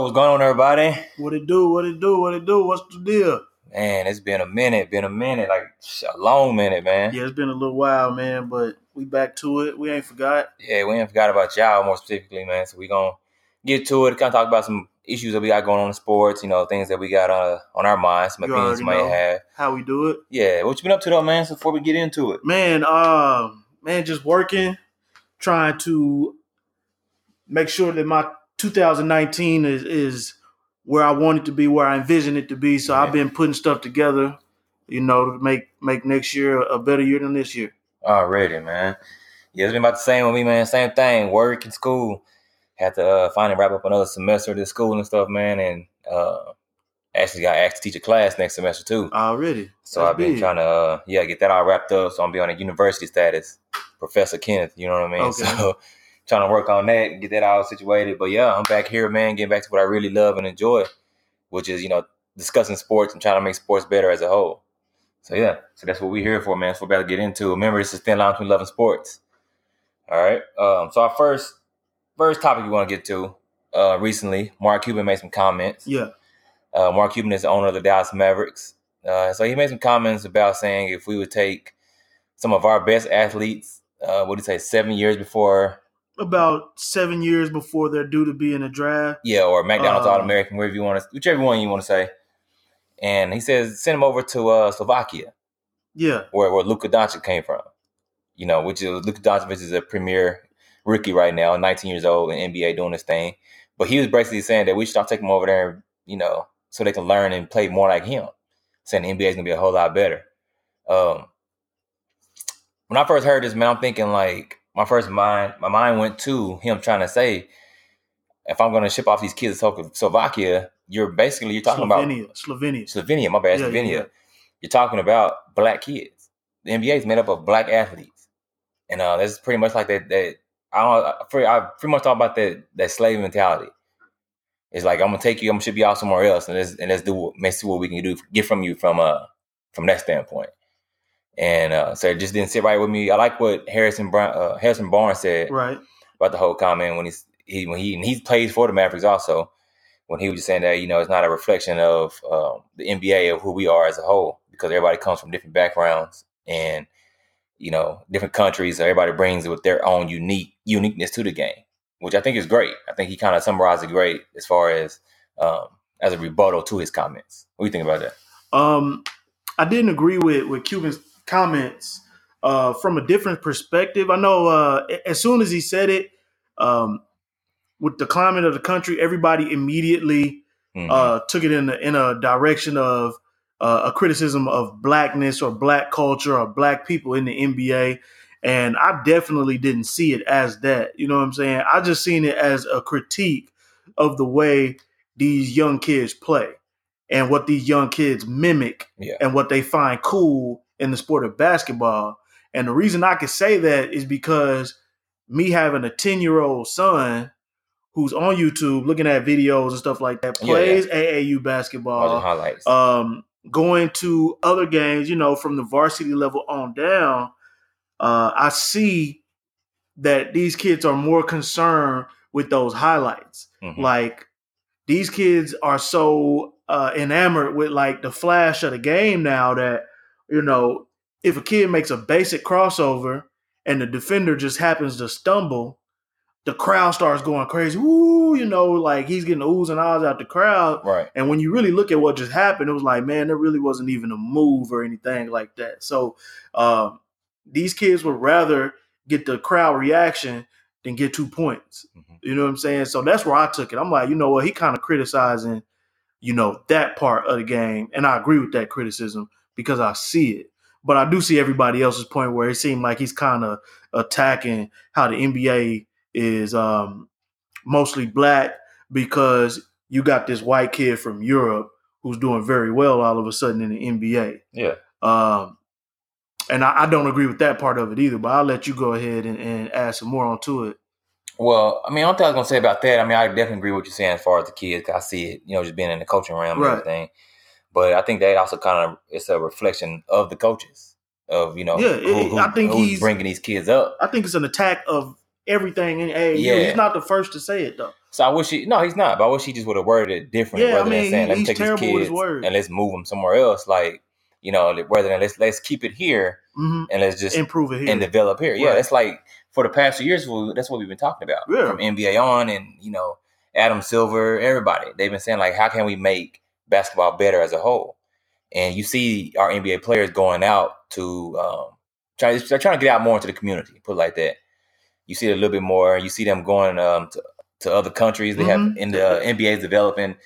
yo, what's going on, everybody? What it do? What it do? What it do? What's the deal? Man, it's been a minute, been a minute, like a long minute, man. Yeah, it's been a little while, man, but we back to it. We ain't forgot. Yeah, we ain't forgot about y'all more specifically, man. So we gonna get to it, kind of talk about some issues that we got going on in sports, you know, things that we got uh, on our minds, some You opinions you might have. How we do it, Yeah, what you been up to though, man? So before we get into it, man. Um, man, just working, trying to make sure that my 2019 is is where I want it to be, where I envision it to be. So Yeah. I've been putting stuff together, you know, to make make next year a better year than this year. already, man. Yeah, it's been about the same with me, man. Same thing, work and school. Had to uh, finally wrap up another semester of this school and stuff, man, and uh, actually got asked to teach a class next semester too. Already. So That's I've been big. trying to, uh, yeah, get that all wrapped up. So I'm be on a university status, Professor Kenneth. You know what I mean? Okay. So trying to work on that and get that all situated. But yeah, I'm back here, man, getting back to what I really love and enjoy, which is you know discussing sports and trying to make sports better as a whole. So yeah, so that's what we're here for, man. That's what we're about to get into. Remember, this is thin line between love and sports. All right. Um, so our first first topic we want to get to. Uh, recently, Mark Cuban made some comments. Yeah. Uh, Mark Cuban is the owner of the Dallas Mavericks. Uh, so he made some comments about saying if we would take some of our best athletes, uh, what do you say, seven years before, About seven years before they're due to be in the draft. yeah, or McDonald's Uh, All American, wherever you want to, whichever one you want to say. And he says send him over to uh, Slovakia, Yeah. where where Luka Doncic came from. You know, which is Luka Doncic is a premier rookie right now, 19 years old in NBA doing his thing. But he was basically saying that we should taking him over there, you know, so they can learn and play more like him. Saying the NBA is gonna be a whole lot better. Um, when I first heard this, man, I'm thinking like my first mind, my mind went to him trying to say, if I'm gonna ship off these kids to Slovakia, you're basically you're talking about Slovenia. Slovenia. Slovenia, my bad, Yeah, Slovenia. yeah. You're talking about black kids. The NBA is made up of black athletes, and uh, that's pretty much like that. That I don't. I pretty, I pretty much talk about that that slave mentality. It's like I'm gonna take you, I'm gonna ship you out somewhere else, and let's and let's do what- let's see what we can do get from you from uh from that standpoint. And uh, so it just didn't sit right with me. I like what Harrison Brown, uh, Harrison Barnes said Right. about the whole comment when he's he when he and he plays for the Mavericks also when he was just saying that you know it's not a reflection of um, the NBA of who we are as a whole because everybody comes from different backgrounds and you know different countries so everybody brings with their own unique uniqueness to the game which I think is great I think he kind of summarized it great as far as um, as a rebuttal to his comments what do you think about that Um, I didn't agree with with Cuban's comments uh, from a different perspective. I know uh, as soon as he said it, um, with the climate of the country, everybody immediately Mhm. uh, took it in a, in a direction of uh, a criticism of blackness or black culture or black people in the NBA. And I definitely didn't see it as that. You know what I'm saying? I just seen it as a critique of the way these young kids play and what these young kids mimic Yeah. and what they find cool in the sport of basketball. And the reason I can say that is because me having a 10 year old son who's on YouTube looking at videos and stuff like that, Yeah, plays AAU basketball, highlights um, going to other games, you know, from the varsity level on down, uh, I see that these kids are more concerned with those highlights. Mhm. Like these kids are so uh, enamored with like the flash of the game now that you know if a kid makes a basic crossover and the defender just happens to stumble, the crowd starts going crazy. Woo, you know, like he's getting the oohs and ahs out the crowd. right And when you really look at what just happened, it was like, man, there really wasn't even a move or anything like that. So um, these kids would rather get the crowd reaction than get two points. Mhm. You know what I'm saying? So that's where I took it. I'm like, you know what? He kind of criticizing, you know, that part of the game. And I agree with that criticism because I see it. But I do see everybody else's point where it seemed like he's kind of attacking how the NBA is um, mostly black because you got this white kid from Europe who's doing very well all of a sudden in the NBA. yeah Um, and I, I don't agree with that part of it either, but I'll let you go ahead and, and add some more onto it. Well, I mean, one thing I was gonna say about that, I mean, I definitely agree with what you're saying as far as the kids. I see it, you know, just being in the coaching realm and Right. everything. But I think that also kind of it's a reflection of the coaches of you know, Yeah, it- I think who's he's- bringing these kids up. I think it's an attack of everything in AAU. Yeah. He's not the first to say it though. So I wish he no, he's not. But I wish he just would have worded it differently Yeah, I rather mean, than saying let me he's take these kids and let's move them somewhere else. Like you know, rather than let's let's keep it here hmm and let's just Improve it here. and develop here. Yeah, Right. that's like for the past few years. we- That's what we've been talking about Yeah. from NBA on, and you know, Adam Silver, everybody. They've been saying like, how can we make basketball better as a whole? And you see our NBA players going out to um, try. They're trying to get out more into the community. Put it like that. You see it a little bit more. You see them going um, to to other countries. They have Mhm. in the NBA is developing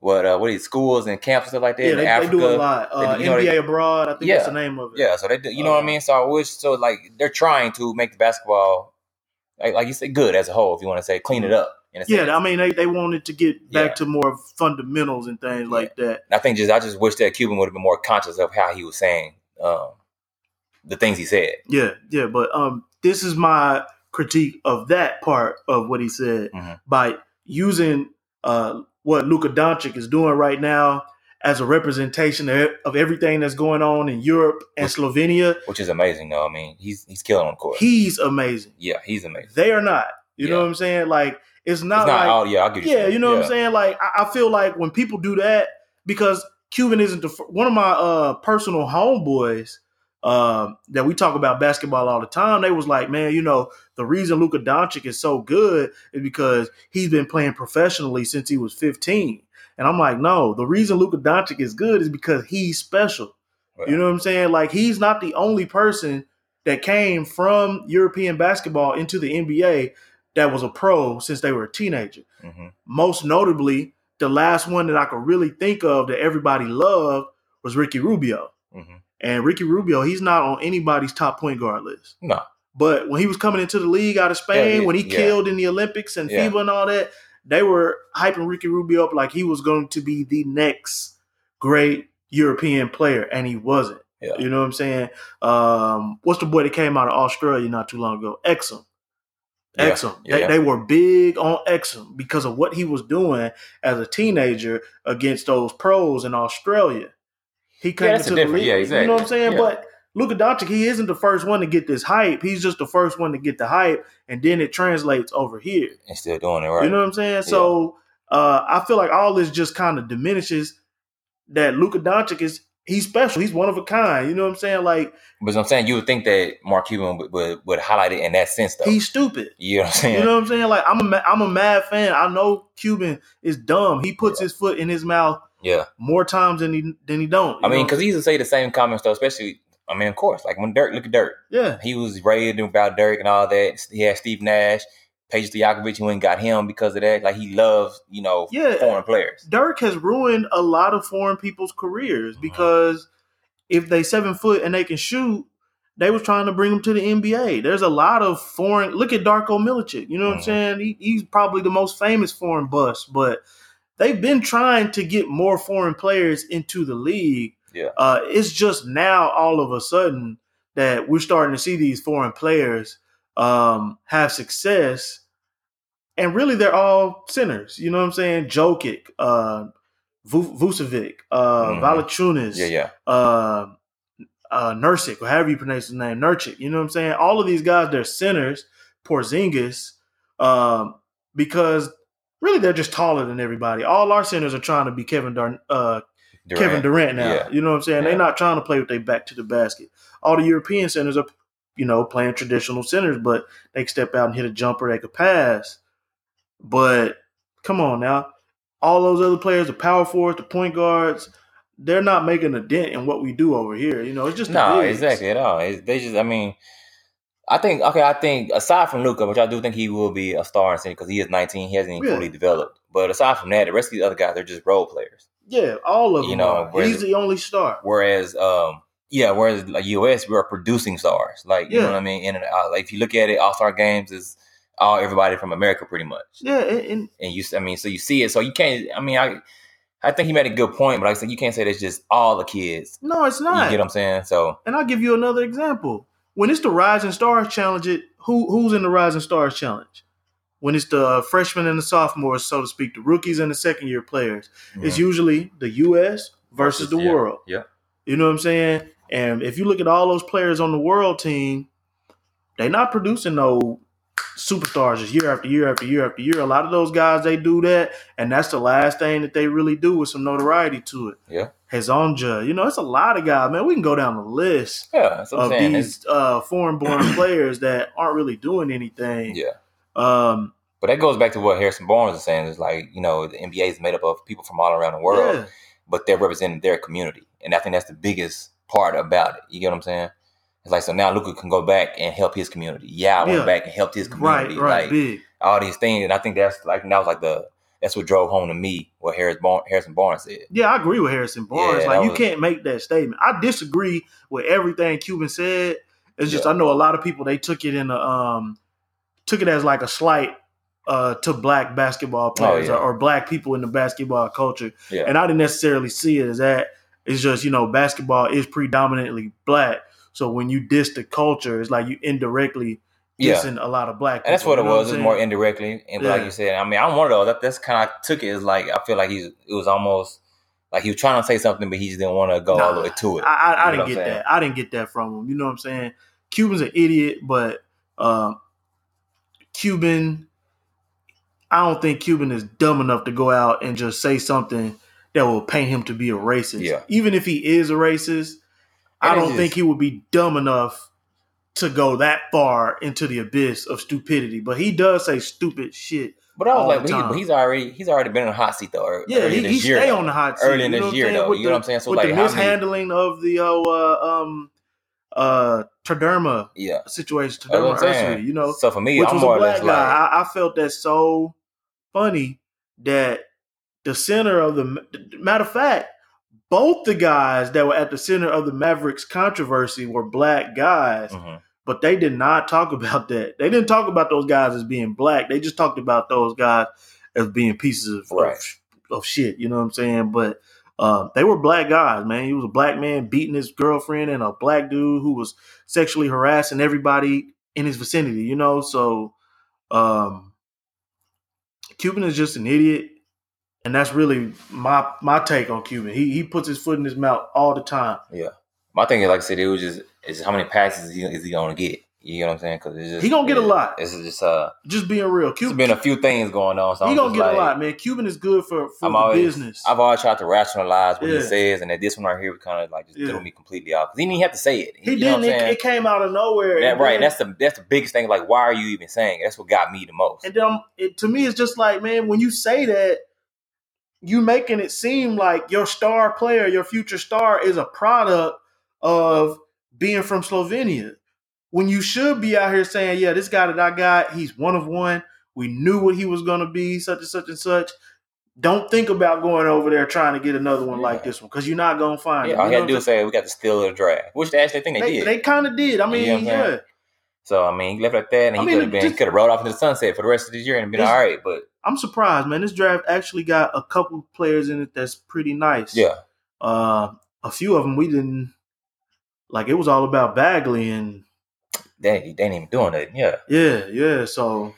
what uh, what is schools and camps and stuff like that yeah, in they, they do a lot. Uh, do- you know, NBA they- abroad, I think Yeah. that's the name of it. Yeah, so they, do- you know what I Uh, mean. So I wish so like they're trying to make the basketball, like, like you said, good as a whole. If you want to say clean it up, a sense. Yeah, I mean they, they wanted to get back Yeah. to more fundamentals and things like that. I think just I just wish that Cuban would have been more conscious of how he was saying um, the things he said. Yeah, yeah, but um, this is my critique of that part of what he said Mhm. by using uh what Luka Doncic is doing right now as a representation of everything that's going on in Europe and Which- Slovenia. which is amazing. though. I mean, he's he's killing on court. He's amazing. yeah, he's amazing. They are not. You know what I'm saying? Like it's not, it's not like all. Yeah, I'll give you. yeah, you know what I'm saying. Like I, I feel like when people do that because Cuban isn't the one of my uh personal homeboys um that we talk about basketball all the time. They was like, man, you know, the reason Luka Doncic is so good is because he's been playing professionally since he was 15. And I'm like, no, the reason Luka Doncic is good is because he's special. You know what I'm saying? Like he's not the only person that came from European basketball into the NBA that was a pro since they were a teenager. hmm Most notably, the last one that I could really think of that everybody loved was Ricky Rubio. hmm And Ricky Rubio, he's not on anybody's top point guard list. No, But when he was coming into the league out of Spain, Yeah, when he yeah. killed in the Olympics and Yeah. FIBA and all that, they were hyping Ricky Rubio up like he was going to be the next great European player, and he wasn't. You know what I'm saying? Um, what's the boy that came out of Australia not too long ago? Exum. Yeah, Exum. yeah, they, yeah. they were big on Exum because of what he was doing as a teenager against those pros in Australia. He came that's into the league. yeah, You know what I'm saying? Yeah. But Luka Doncic, he isn't the first one to get this hype. He's just the first one to get the hype, and then it translates over here. and still doing it right. You know what I'm saying? So uh, I feel like all this just kind of diminishes that Luka Doncic is he's special. He's one of a kind. You know what I'm saying? Like but I'm saying you would think that Mark Cuban would, would, would highlight it in that sense, though. he's stupid. you know what I'm saying? You know what I'm saying? Like I'm a I'm a mad fan. I know Cuban is dumb. He puts his foot in his mouth yeah. more times than he than he don't. I mean, because he used to say the same comments though, especially. I mean, of course, like when Dirk, look at Dirk. yeah, He was raving about Dirk and all that. He had Steve Nash, Peja Stojakovic, went and got him because of that. Like he loves, you know, Yeah. foreign players. Dirk has ruined a lot of foreign people's careers Mhm. because if they seven foot and they can shoot, they was trying to bring them to the NBA. There's a lot of foreign. Look at Darko Milicic. You know what I'm Mhm. saying? He, he's probably the most famous foreign bust, but they've been trying to get more foreign players into the league. Yeah. Uh, it's just now all of a sudden that we're starting to see these foreign players um, have success, and really they're all sinners. You know what I'm saying? Jokic, uh, Vu- Vucevic, uh, Mhm. Valanciunas, Yeah, yeah. uh, uh, Nursic, or however you pronounce his name, Nurkic. You know what I'm saying? All of these guys, they're sinners. Porzingis, um, because really they're just taller than everybody. All our centers are trying to be Kevin Dar- uh, Kevin Durant now. Yeah. You know what I'm saying? Yeah. They're not trying to play with their back to the basket. All the European centers are, you know, playing traditional centers, but they can step out and hit a jumper, they could pass. But come on now. All those other players, the power forwards, the point guards, they're not making a dent in what we do over here. You know, it's just No, bigs. exactly at all. It's, they just, I mean, I think okay. I think aside from Luka, which I do think he will be a star in city because he is 19, he hasn't even Yeah. fully developed. But aside from that, the rest of the other guys they're just role players. Yeah, all of them. You know, whereas- He's the only star. Whereas, um, yeah, whereas like US, we are producing stars. Like you know what I mean. In and. Like if you look at it, All Star games is all everybody from America pretty much. Yeah, and, and you, I mean, so you see it. So you can't. I mean, I, I think he made a good point, but like I said, you can't say that's just all the kids. no, it's not. You get what I'm saying? So And I'll give you another example. When it's the Rising Stars Challenge, it, who who's in the Rising Stars Challenge? When it's the freshmen and the sophomores, so to speak, the rookies and the second year players, it's mm-hmm. usually the U.S. versus the Yeah. world. Yeah. You know what I'm saying? And if you look at all those players on the world team, they're not producing no superstars just year after year after year after year. A lot of those guys they do that, and that's the last thing that they really do with some notoriety to it. Yeah. Hezonja, you know, it's a lot of guys, man. We can go down the list Yeah, that's what I'm of saying. these uh, foreign-born players that aren't really doing anything. Yeah. Um, But that goes back to what Harrison Barnes is saying. Is like you know the NBA is made up of people from all around the world, yeah. but they're representing their community, and I think that's the biggest part about it. You get what I'm saying? It's like so now Luka can go back and help his community. Yeah, I went back and helped his community. right, Like big. all these things, and I think that's like that was like the that's what drove home to me what Harris Bar- Harrison Barnes said. Yeah, I agree with Harrison Barnes. Yeah, like that you was- can't make that statement. I disagree with everything Cuban said. It's just Yeah. I know a lot of people they took it in a um took it as like a slight uh to black basketball players Oh, yeah. or, or black people in the basketball culture. Yeah, And I didn't necessarily see it as that. It's just, you know, basketball is predominantly black. So when you diss the culture, it's like you indirectly yeah. dissing a lot of black people. And that's what you it was. I'm more indirectly, and like you said, I mean, I'm one of those. That, that's kind of took it as like I feel like he's. It was almost like he was trying to say something, but he just didn't want to go all the way to it. I, I, I didn't get saying? that. I didn't get that from him. You know what I'm saying? Cuban's an idiot, but um, Cuban, I don't think Cuban is dumb enough to go out and just say something that will paint him to be a racist. Yeah. Even if he is a racist, I don't think he would be dumb enough to go that far into the abyss of stupidity. But he does say stupid shit. But I was all like, but, he, he's already he's already been in a hot seat though. ear- Yeah, early he, he stay on the hot seat. early in this know what I'm year though. You know what I'm saying? So with like, the how many? mishandling of the uh, um uh Terdema Yeah. situation, That's what Terdema I'm saying. Ussery, you know, So for me, which I'm was more a black guy. like, I, I felt that so funny that the center of the matter of fact, both the guys that were at the center of the Mavericks controversy were black guys, mhm. but they did not talk about that. They didn't talk about those guys as being black. They just talked about those guys as being pieces of, Right. of, of shit. You know what I'm saying? But uh, they were black guys, man. He was a black man beating his girlfriend and a black dude who was sexually harassing everybody in his vicinity. You know, so um, Cuban is just an idiot. And that's really my my take on Cuban. He he puts his foot in his mouth all the time. Yeah, my thing is like I said, it was just is how many passes is he, is he gonna get? You know what I'm saying? Because it's just He gonna get a lot. It's just uh, Just being real, it's Cuban. been a few things going on. So he I'm gonna get like, a lot, man. Cuban is good for for I'm always, business. I've always tried to rationalize what Yeah. he says, and that this one right here kind of like just Yeah. threw me completely off. 'Cause He didn't even have to say it. he you didn't. what I'm It, it came out of nowhere. That, and right. then- That's the that's the biggest thing. Like, why are you even saying? it? That's what got me the most. And I'm- it, to me, it's just like, man, when you say that, you making it seem like your star player, your future star, is a product of being from Slovenia. When you should be out here saying, yeah, this guy that I got, he's one of one. We knew what he was going to be, such and such and such. Don't think about going over there trying to get another one like this one because you're not going to find Yeah, it. all You you know to do is say we got the steal of the draft, which they actually think they, I'm did. they, they kind of did. I You mean, know I'm saying? yeah. so I mean, he left like that, and I he could have been just- could have rolled off into the sunset for the rest of the year and been all right. But I'm surprised, man. This draft actually got a couple players in it that's pretty nice. yeah, Uh, a few of them we didn't like. It was all about Bagley and they they ain't even doing it. Yeah, yeah, yeah. So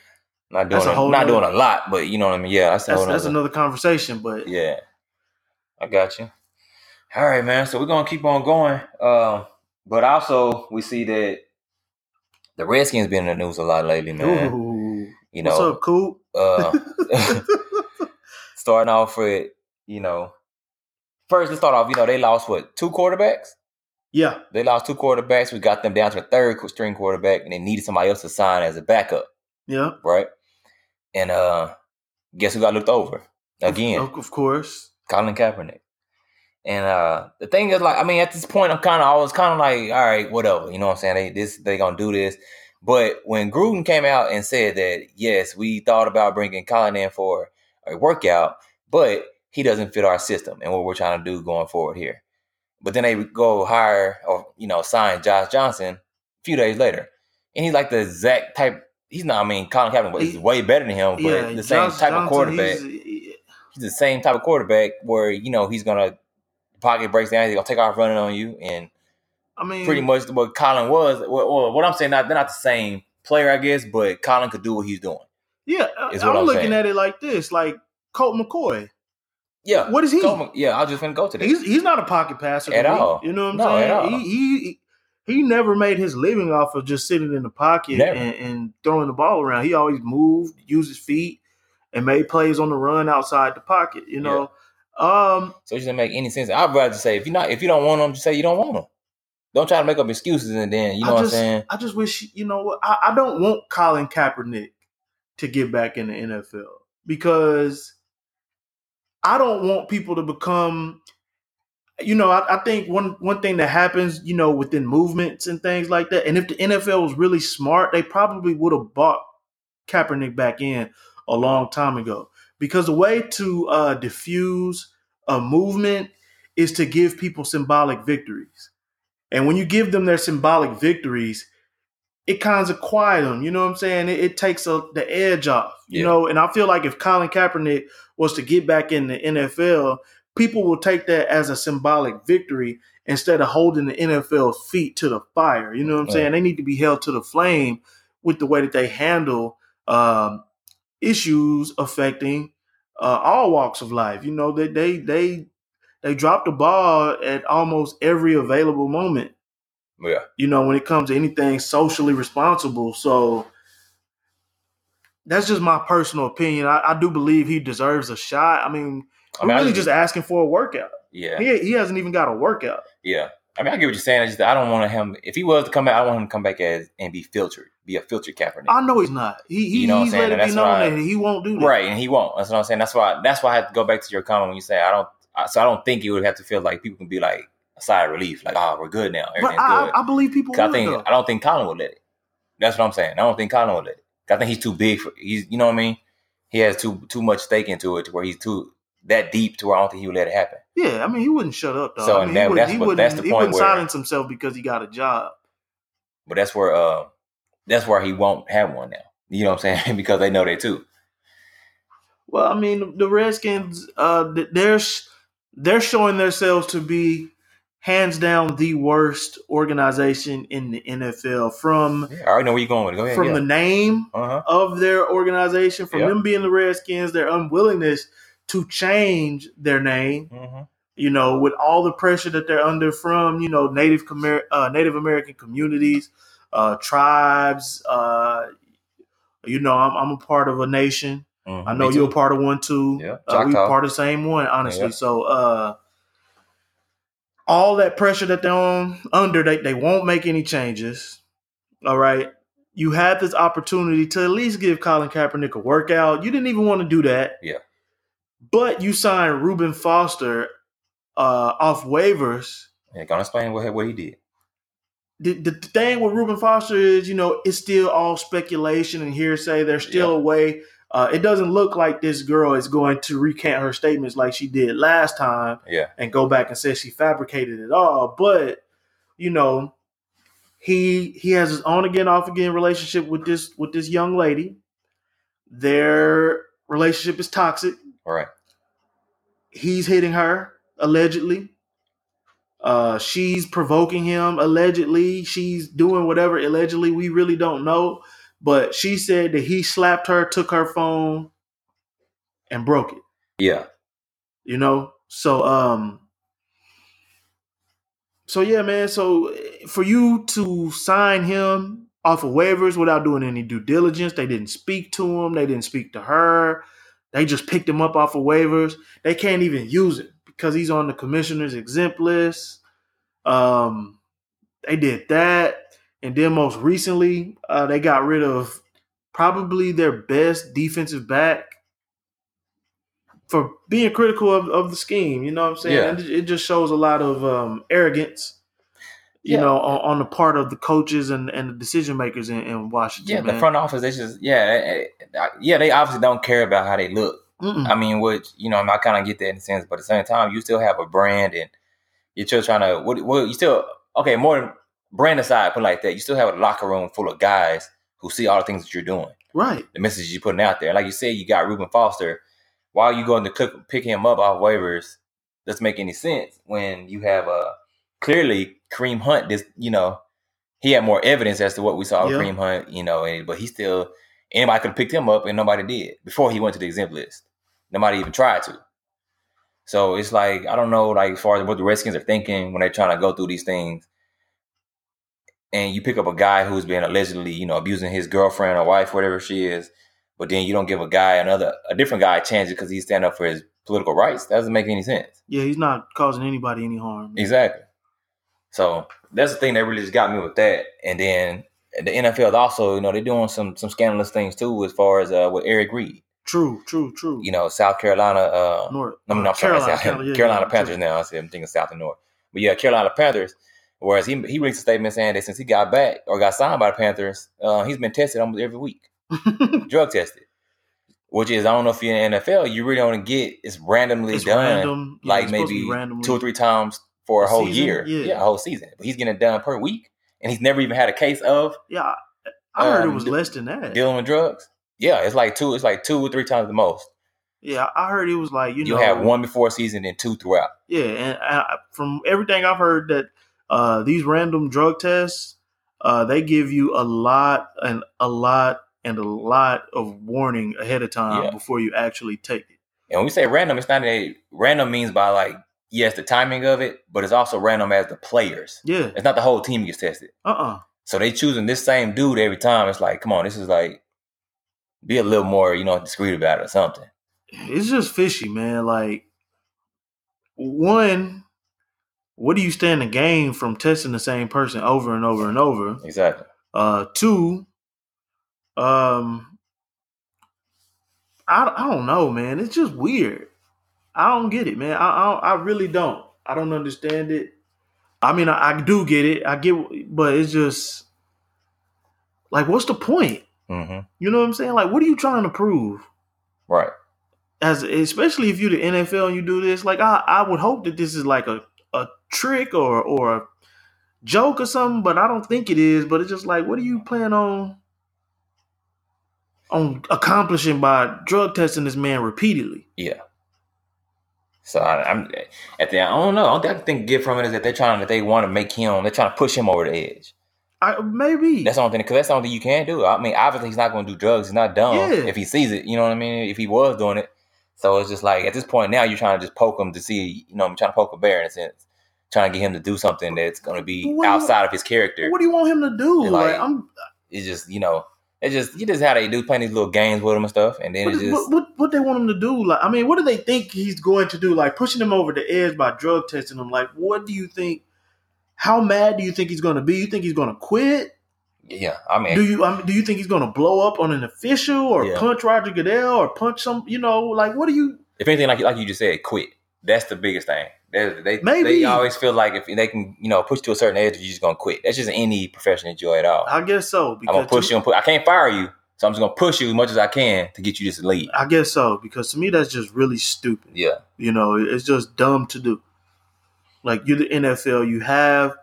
not doing a not nother- doing a lot, but you know what I mean. Yeah, that's that's that's nother- another conversation. But Yeah, I got you. All right, man. So we're gonna keep on going. Um, but also we see that the Redskins been in the news a lot lately, man. ooh, you what's know, up, Coop? Uh, starting off with you know, first let's start off. You know, they lost what two quarterbacks. yeah, They lost two quarterbacks. We got them down to the third string quarterback, and they needed somebody else to sign as a backup, yeah. right? And uh, guess who got looked over again? Of, of course. Colin Kaepernick. And uh the thing is like I mean at this point I'm kind of always kind of like all right whatever you know what I'm saying they this they gonna do this but when Gruden came out and said that yes we thought about bringing Colin in for a workout but he doesn't fit our system and what we're trying to do going forward here. But then they go hire or you know sign Josh Johnson a few days later. And he's like the exact type he's not I mean Colin Kaepernick is He- way better than him but yeah, the same Josh type of quarterback. he's- he's the same type of quarterback where you know he's gonna pocket breaks down, he's gonna take off running on you, and I mean, pretty much what Colin was. Well, well, what I'm saying, not they're not the same player, I guess, but Colin could do what he's doing. Yeah, I- I'm looking saying. at it like this: like Colt McCoy. Yeah, What is he? Coleman- yeah, I was just gonna go to this. He's he's not a pocket passer At me. all. You know what I'm No, saying? at all. He, he he never made his living off of just sitting in the pocket and, and throwing the ball around. He always moved, used his feet, and made plays on the run outside the pocket. You know, um, So it doesn't make any sense. I'd rather say if you not if you don't want them, just say you don't want them. Don't try to make up excuses and then you know I what I'm just, saying. I just wish you know what I, I don't want Colin Kaepernick to get back in the NFL because I don't want people to become. You know, I, I think one one thing that happens, you know, within movements and things like that, and if the NFL was really smart, they probably would have bought Kaepernick back in a long time ago. Because the way to uh, diffuse a movement is to give people symbolic victories. And when you give them their symbolic victories, it kind of quiet them. You know what I'm saying? It, it takes a, the edge off. You Yeah. know, and I feel like if Colin Kaepernick was to get back in the NFL, people will take that as a symbolic victory instead of holding the NFL's feet to the fire. You know what I'm saying? They need to be held to the flame with the way that they handle um, issues affecting uh, all walks of life. You know, they they they they drop the ball at almost every available moment Yeah. you know, when it comes to anything socially responsible. So that's just my personal opinion. I, I do believe he deserves a shot. I mean, I we're mean, really just, just asking for a workout. yeah, He, he hasn't even got a workout. yeah. I mean, I get what you're saying. I just I don't want him. If he was to come back, I don't want him to come back as and be filtered, be a filtered Kaepernick. I know he's not. He, he You know what I'm he's saying? let it And be that's known why- that he won't do that. Right, and he won't. That's what I'm saying. That's why. That's why I have to go back to your comment when you say I don't. So I don't think you would have to feel like people can be like a sigh of relief, like oh, we're good now, But everything's I, good. I, I believe people I think though. I don't think Colin would let it. That's what I'm saying. I don't think Colin would let it. I think he's too big for. He's you know what I mean. He has too too much stake into it to where he's too that deep to where I don't think he would let it happen. Yeah, I mean, he wouldn't shut up, though. So, I mean, and that- he, that's he what- wouldn't, that's the he point wouldn't where- silence himself because he got a job. But that's where uh that's where he won't have one now. You know what I'm saying? because they know that too. Well, I mean, the Redskins, uh, th- they're showing themselves to be hands down the worst organization in the NFL. From Yeah, I already know where you're going with it. Go ahead. from yeah. the name uh-huh. of their organization, from Yeah. them being the Redskins, their unwillingness to change their name. hmm You know, with all the pressure that they're under from you know Native uh, Native American communities, uh, tribes. Uh, you know, I'm, I'm a part of a nation. I know you're a part of one too. Yeah, uh, we Choctaw. part of the same one, honestly. Yeah. So uh all that pressure that they're on under, they, they won't make any changes. All right. You had this opportunity to at least give Colin Kaepernick a workout. You didn't even want to do that. Yeah. But you signed Reuben Foster uh off waivers. Yeah, gonna explain what what he did. The, the thing with Reuben Foster is, you know, it's still all speculation and hearsay. There's still a way. Uh, it doesn't look like this girl is going to recant her statements like she did last time Yeah. and go back and say she fabricated it all. But you know, he he has his on again, off again relationship with this with this young lady. Their relationship is toxic. All right. He's hitting her allegedly. Uh, she's provoking him allegedly. She's doing whatever allegedly. We really don't know, but she said that he slapped her, took her phone, and broke it. Yeah. you know so um so yeah man so for you to sign him off of waivers without doing any due diligence they didn't speak to him they didn't speak to her they just picked him up off of waivers they can't even use it because he's on the commissioner's exempt list um they did that and then most recently uh, they got rid of probably their best defensive back for being critical of, of the scheme. You know what I'm saying? Yeah. And It, just shows a lot of um, arrogance, you Yeah. know, on, on the part of the coaches and, and the decision makers in, in Washington. Yeah, the front office, they just yeah, yeah, they obviously don't care about how they look. Mm-mm. I mean, which you know, I kind of get that in a sense, but at the same time, you still have a brand, and you're still trying to. What? What? You still okay? More than brand aside, put it like that. You still have a locker room full of guys who see all the things that you're doing, right. the messages you're putting out there. Like you said, you got Reuben Foster. Why are you going to click, pick him up off waivers? Doesn't make any sense when you have uh, clearly Kareem Hunt. This, you know, he had more evidence as to what we saw with Yeah. Kareem Hunt. You know, and, but he still anybody could have picked him up, and nobody did before he went to the exempt list. Nobody even tried to. So it's like I don't know, like as far as what the Redskins are thinking when they're trying to go through these things. And you pick up a guy who's been allegedly, you know, abusing his girlfriend or wife, whatever she is, but then you don't give a guy another a different guy a chance because he's standing up for his political rights. That doesn't make any sense. Yeah, he's not causing anybody any harm. Exactly. So that's the thing that really just got me with that. And then the NFL is also, you know, they're doing some some scandalous things too, as far as uh, with Eric Reid. True, true, true. You know, South Carolina. Uh, North, I mean, I'm sorry, Carolina, South- Carolina, Carolina Panthers true. now. I see, I'm thinking South and North. But yeah, Carolina Panthers. Whereas he he released a statement saying that since he got back or got signed by the Panthers, uh, he's been tested almost every week, drug tested. Which is I don't know if you're in the NFL, you really don't get it's randomly it's done, random. Yeah, like it's supposed to be maybe two or three times for a A whole season? year, Yeah. a whole season. But he's getting it done per week, and he's never even had a case of Yeah, I, I heard Um, it was less than that. dealing with drugs. Yeah, it's like two. It's like two or three times the most. Yeah, I heard it was like you know. You, know have one before season and two throughout. Yeah, and I, from everything I've heard, that uh, these random drug tests, uh, they give you a lot and a lot and a lot of warning ahead of time Yeah. before you actually take it. And when we say random, it's not a random means by like yes the timing of it, but it's also random as the players. Yeah, It's not the whole team gets tested. uh, uh So they choosing this same dude every time. It's like, come on, this is like be a little more, you know, discreet about it or something. it's just fishy, man. Like one, what do you stand to gain from testing the same person over and over and over? Exactly. Uh, two, um, I, I don't know, man. It's just weird. I don't get it, man. I I, I really don't. I don't understand it. I mean, I, I do get it. I get, but it's just like, what's the point? hmm You know what I'm saying? Like, what are you trying to prove? Right. As especially if you're the NFL and you do this, like, I I would hope that this is like a a trick or or a joke or something, but I don't think it is. But it's just like, what do you plan on on accomplishing by drug testing this man repeatedly? Yeah. So I, I'm at the I don't know. I think get from it is that they're trying that they want to make him. They're trying to push him over the edge. I maybe That's the only thing because that's the only thing you can do. I mean, obviously he's not going to do drugs. He's not dumb Yeah. if he sees it. You know what I mean? If he was doing it, so it's just like at this point now you're trying to just poke him to see. You know, I'm trying to poke a bear in a sense, trying to get him to do something that's going to be What do you- outside of his character. what do you want him to do? Like, like- I'm It's just you know, it's just you just how they do playing these little games with him and stuff, and then what, just what, what what they want him to do? Like, I mean, what do they think he's going to do? Like pushing him over the edge by drug testing him. Like, what do you think? How mad do you think he's going to be? You think he's going to quit? yeah. I mean, Do you I mean, do you think he's going to blow up on an official or Yeah. punch Roger Goodell or punch some? You know, like what do you? if anything, like like you just said, quit. That's the biggest thing. They they, Maybe. they always feel like if they can, you know, push to a certain edge, you're just gonna quit. That's just any professional joy at all. I guess so. I'm gonna push you and put. I can't fire you, so I'm just gonna push you as much as I can to get you just to leave. I guess so because to me that's just really stupid. Yeah, You know, it's just dumb to do. Like you're the NFL, you have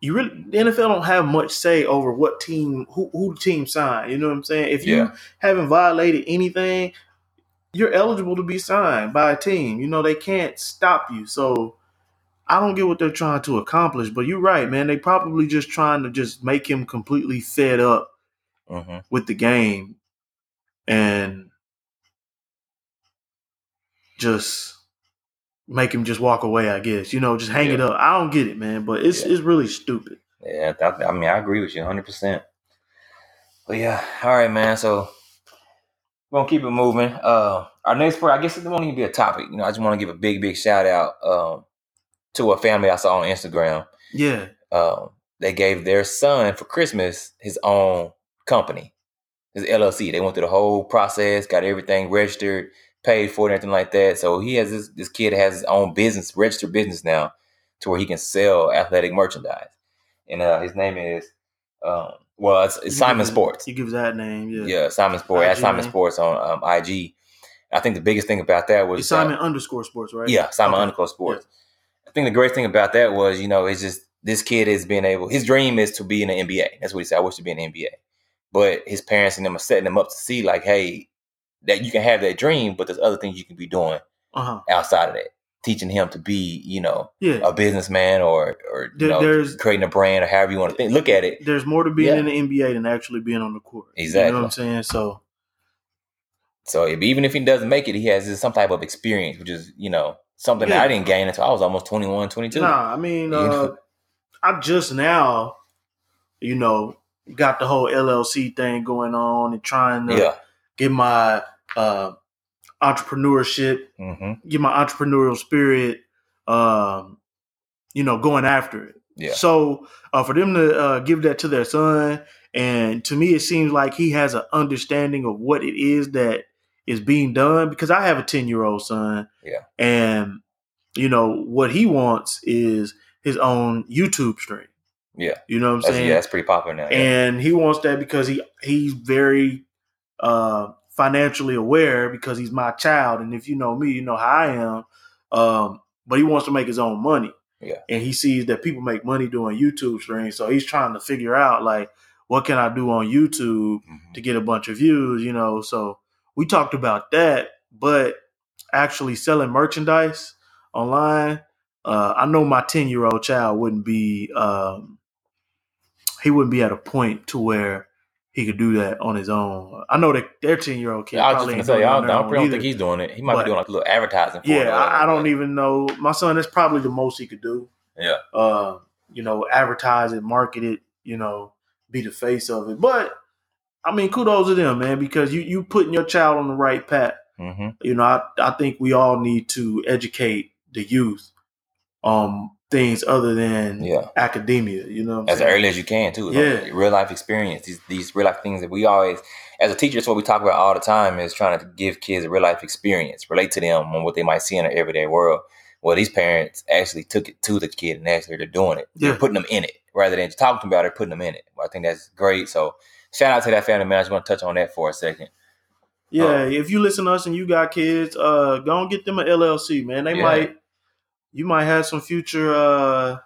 you really the NFL don't have much say over what team who who the team signed. You know what I'm saying? If you Yeah. haven't violated anything, you're eligible to be signed by a team. You know they can't stop you. So I don't get what they're trying to accomplish. But you're right, man. They probably just trying to just make him completely fed up hmm with the game and just make him just walk away, I guess. You know, just hang it up. I don't get it, man, but it's Yeah. it's really stupid. yeah. I mean, I agree with you 100. percent But yeah, all right, man. So we're gonna keep it moving. Uh, our next part, I guess it won't even be a topic. You know, I just want to give a big, big shout out um, to a family I saw on Instagram. Yeah. um, they gave their son for Christmas his own company, his LLC. They went through the whole process, got everything registered, paid for it, everything like that. So he has this this kid has his own business, registered business now, to where he can sell athletic merchandise. And uh, his name is um, well, it's, it's Simon Sports. You give that name, yeah. Yeah, Simon Sports. That's IG Simon name. Sports on um, IG. I think the biggest thing about that was It's uh, Simon underscore sports, right? yeah, Simon Okay. underscore sports. I think the great thing about that was, you know, it's just this kid is being able. His dream is to be in the NBA. That's what he said. I wish to be in the NBA. But his parents and them are setting him up to see, like, hey, that you can have that dream, but there's other things you can be doing Uh-huh. outside of that. Teaching him to be, you know, Yeah. a businessman or or you There- know, there's- creating a brand or however you want to think. Look at it. There's more to being Yeah. in the NBA than actually being on the court. Exactly. You know what I'm saying? So So if, even if he doesn't make it, he has some type of experience, which is, you know, something that I didn't gain until I was almost 21, 22. Nah, I mean, You uh? I just now you know, got the whole LLC thing going on and trying to Yeah. get my uh, entrepreneurship, Mm-hmm. get my entrepreneurial spirit, um, you know, going after it. Yeah. So uh, for them to uh, give that to their son, and to me, it seems like he has an understanding of what it is that is being done. Because I have a ten year old son, Yeah. and you know what he wants is his own YouTube stream. Yeah. You know what I'm That's, saying? yeah, that's pretty popular now. Yeah. and he wants that because he he's very uh financially aware because he's my child. And if you know me you know how i am. Um but he wants to make his own money. Yeah. and he sees that people make money doing youtube streams. So he's trying to figure out like what can i do on youtube Mhm. to get a bunch of views you know? So we talked about that but actually selling merchandise online uh i know my 10 year old child wouldn't be um he wouldn't be at a point to where he could do that on his own. I know that their ten year old kid Yeah, I was just gonna say, I don't, I don't, either. think he's doing it. He might be doing like a little advertising for. Yeah, I, I don't even know. My son, that's probably the most he could do. Yeah. Uh, you know, advertise it, market it, you know, be the face of it. But I mean, kudos to them, man, because you you putting your child on the right path. Mm-hmm. You know, I, I think we all need to educate the youth um things other than Yeah. academia. You know, As saying? early as you can too. Yeah. Real life experience. These these real life things that we always as a teacher, it's what we talk about all the time is trying to give kids a real life experience, relate to them on what they might see in their everyday world. Well, these parents actually took it to the kid and actually they're doing it. Yeah. They're putting them in it rather than talking to them about it, putting them in it. I think that's great. So shout out to that family man. I just want to touch on that for a second. Yeah, Um, if you listen to us and you got kids, uh, go and get them an LLC, man. They Yeah. might, you might have some future uh,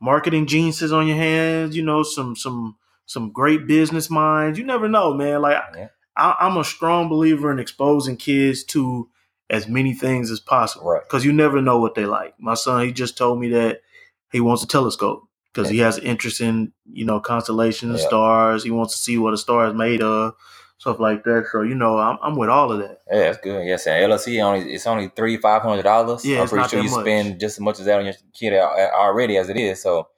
marketing geniuses on your hands. You know, some some some great business minds. You never know, man. Like Yeah. I, I'm a strong believer in exposing kids to as many things as possible Right. because you never know what they like. My son, he just told me that he wants a telescope because he has an interest in you know constellations, Yeah. stars. He wants to see what a star is made of, stuff like that. So you know, I'm, I'm with all of that. Yeah, that's good. Yes, and LLC only it's only three five hundred dollars. Yeah, I'm pretty sure you much. spend just as much as that on your kid already as it is. So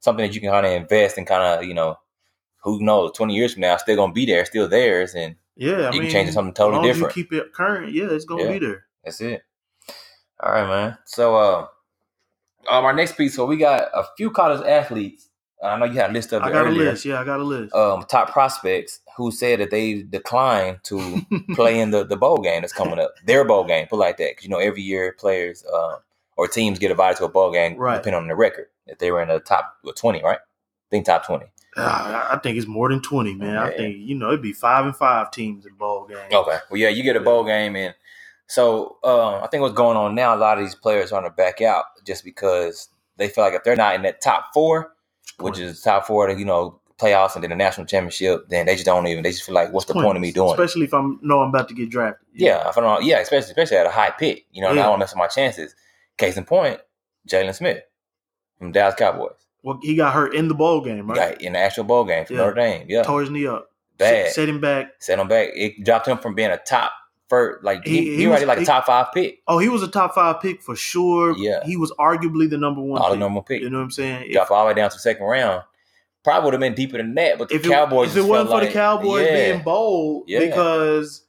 something that you can kind of invest and kind of you know, who knows, twenty years from now, still gonna be there, still theirs, and Yeah, I You can change it something totally different. You keep it current. Yeah, it's gonna Yeah. be there. that's it. All right, man. So, uh, um, our next piece. So we got a few college athletes. I know you had a list of I got earlier. a list. Yeah, I got a list. Um, top prospects who said that they declined to play in the, the bowl game that's coming up. Their bowl game, put like that. Because, you know, every year players uh, or teams get invited to a bowl game Right. depending on the record. If they were in the top what, 20, right? I think top 20. Ah, I think it's more than twenty, man. I think you know it'd be five and five teams in bowl games. Okay. Well, yeah, you get a bowl game. And so um, I think what's going on now, a lot of these players are going to back out just because they feel like if they're not in that top four, which is top four you know, playoffs and then the national championship, then they just don't even, they just feel like, what's the point of me doing it? Especially if I'm know I'm about to get drafted. Yeah, if I don't, yeah, especially especially at a high pick. You know, and I Yeah. don't mess with my chances. Case in point, Jaylon Smith from Dallas Cowboys. Well, he got hurt in the bowl game, right? got in the actual bowl game for Yeah. Notre Dame. Yeah, Tore his knee up. bad. Set, set him back. Set him back. It dropped him from being a top first, like he, He- he, he already was- like a he- top five pick, Oh, he was a top five pick for sure. Yeah. He was arguably the number one. all the pick. normal pick. You know what I'm saying? Dropped all the way down to second round. Probably would have been deeper than that, but the if it, Cowboys. if it wasn't for like, the Cowboys yeah, being bold, Yeah. because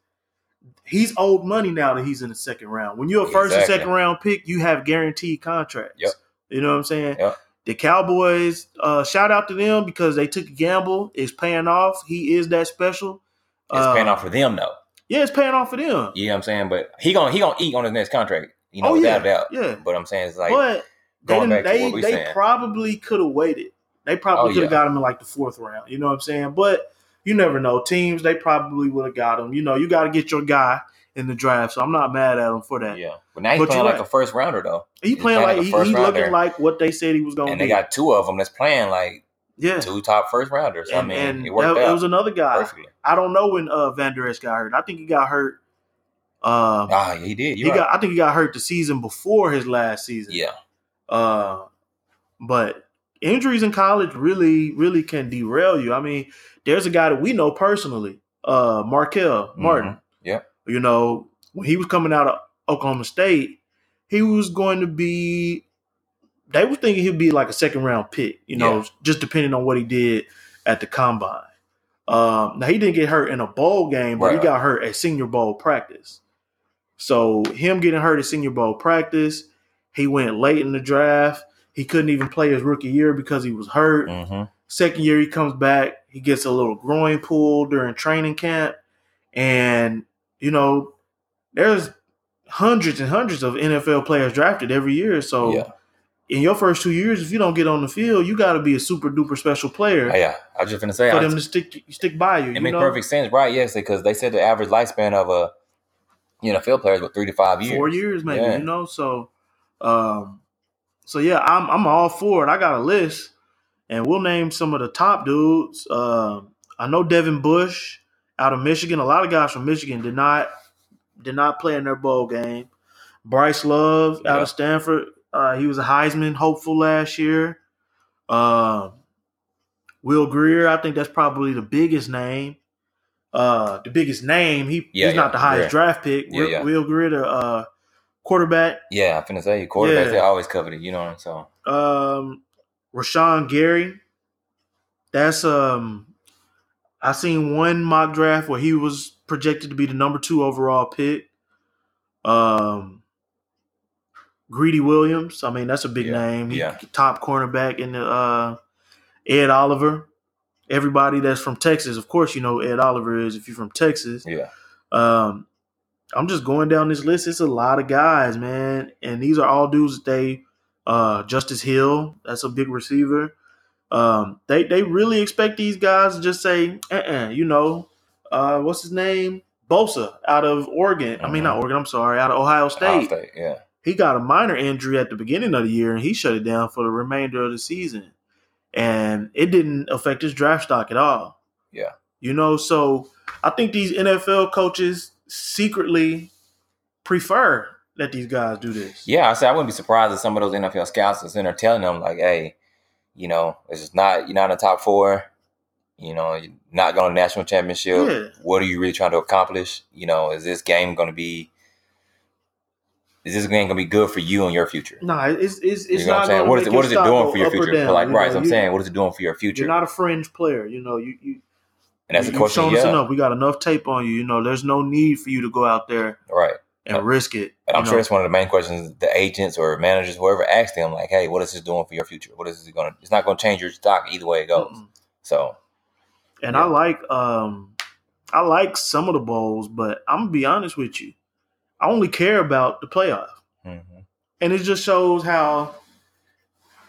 he's owed money now that he's in the second round. When you're a first Exactly. and second round pick, you have guaranteed contracts. Yep. You know what I'm saying? Yep. The Cowboys, uh, shout out to them because they took a gamble. It's paying off. He is that special. it's Uh, paying off for them though. Yeah, it's paying off for them. You know I'm saying? But he gonna he gonna eat on his next contract. You know, oh yeah, without a doubt. yeah. But I'm saying it's like but they going didn't, back to they they saying. probably could have waited. They probably Oh, could have yeah. got him in like the fourth round. You know what I'm saying? But you never know. Teams they probably would have got him. You know, you got to get your guy in the draft. So I'm not mad at him for that. Yeah, but now he's But playing you're like right. a first rounder though, He He's playing playing like a he, rounder. looking like what they said he was going to and be. they got two of them that's playing like yeah. two top first rounders. I mean, and it worked that- out it was another guy. perfectly. I don't know when uh, Vander Esch got hurt. I think he got hurt. Uh, Ah, he did. he right. got. I think he got hurt the season before his last season. yeah, Uh, but injuries in college really, really can derail you. I mean, there's a guy that we know personally, uh, Markel Martin. Mhm. Yep. You know, when he was coming out of Oklahoma State, he was going to be. They were thinking he'd be like a second round pick. You know, Yeah. just depending on what he did at the combine. Um, now he didn't get hurt in a bowl game, but Right. he got hurt at Senior Bowl practice. So him getting hurt at Senior Bowl practice, he went late in the draft. He couldn't even play his rookie year because he was hurt. hmm Second year, he comes back. He gets a little groin pull during training camp, and you know, there's hundreds and hundreds of NFL players drafted every year. So Yeah. in your first two years, if you don't get on the field, you got to be a super duper special player Oh, yeah. I was just gonna say for I, them to stick stick by you. it you makes perfect sense, right? Yes, because they said the average lifespan of a you know field player is what three to five years. Four years, maybe. Yeah. You know, so um, so yeah, I'm I'm all for it. I got a list, and we'll name some of the top dudes. Um, I know Devin Bush out of Michigan. A lot of guys from Michigan did not did not play in their bowl game. Bryce Love out of Stanford. Uh, he was a Heisman hopeful last year. Um, Will Grier, I think that's probably the biggest name. Uh, the biggest name. He Yeah, he's yeah, not the highest Grier. draft pick. Yeah, Will, yeah. Will Grier, the uh, quarterback. Yeah, I'm finna say quarterbacks Yeah. they always covered it. You know, what I'm saying? Um, Rashan Gary. That's um, I seen one mock draft where he was projected to be the number two overall pick. Um, Greedy Williams. I mean, that's a big Yeah, name. Yeah. top cornerback in the uh, Ed Oliver. Everybody that's from Texas, of course, you know who Ed Oliver is. If you're from Texas, yeah, um, I'm just going down this list. It's a lot of guys, man, and these are all dudes that they. Uh, Justice Hill, that's a big receiver. Um, they they really expect these guys to just say, uh-uh, you know, uh, what's his name, Bosa out of Oregon. I mean, not Oregon. I'm sorry, out of Ohio State. Ohio State. Yeah, He got a minor injury at the beginning of the year, and he shut it down for the remainder of the season, and it didn't affect his draft stock at all. Yeah. you know, so I think these NFL coaches secretly prefer that these guys do this. yeah. I said I wouldn't be surprised if some of those NFL scouts are sitting there telling them like, "Hey, you know, it's just not you're not in the top four. You know, you're not going to national championship. Yeah. What are you really trying to accomplish? You know, is this game going to be? Is this game going to be good for you and your future? No, it's it's it's you know what not I'm saying? What is it? What is it doing for your future? down, like, you right? know, So I'm saying, what is it doing for your future? You're not a fringe player, you know. You you and the question. You've shown us enough. We got enough tape on you. You know, there's no need for you to go out there right. and Uh, risk it. And I'm you sure know. that's one of the main questions the agents or managers, whoever, asked them, like, "Hey, what is this doing for your future? What is this going to? It's not going to change your stock either way it goes." Mm-mm. So And Yeah. I like um I like some of the bowls, but I'm gonna be honest with you. I only care about the playoff. mhm. And it just shows how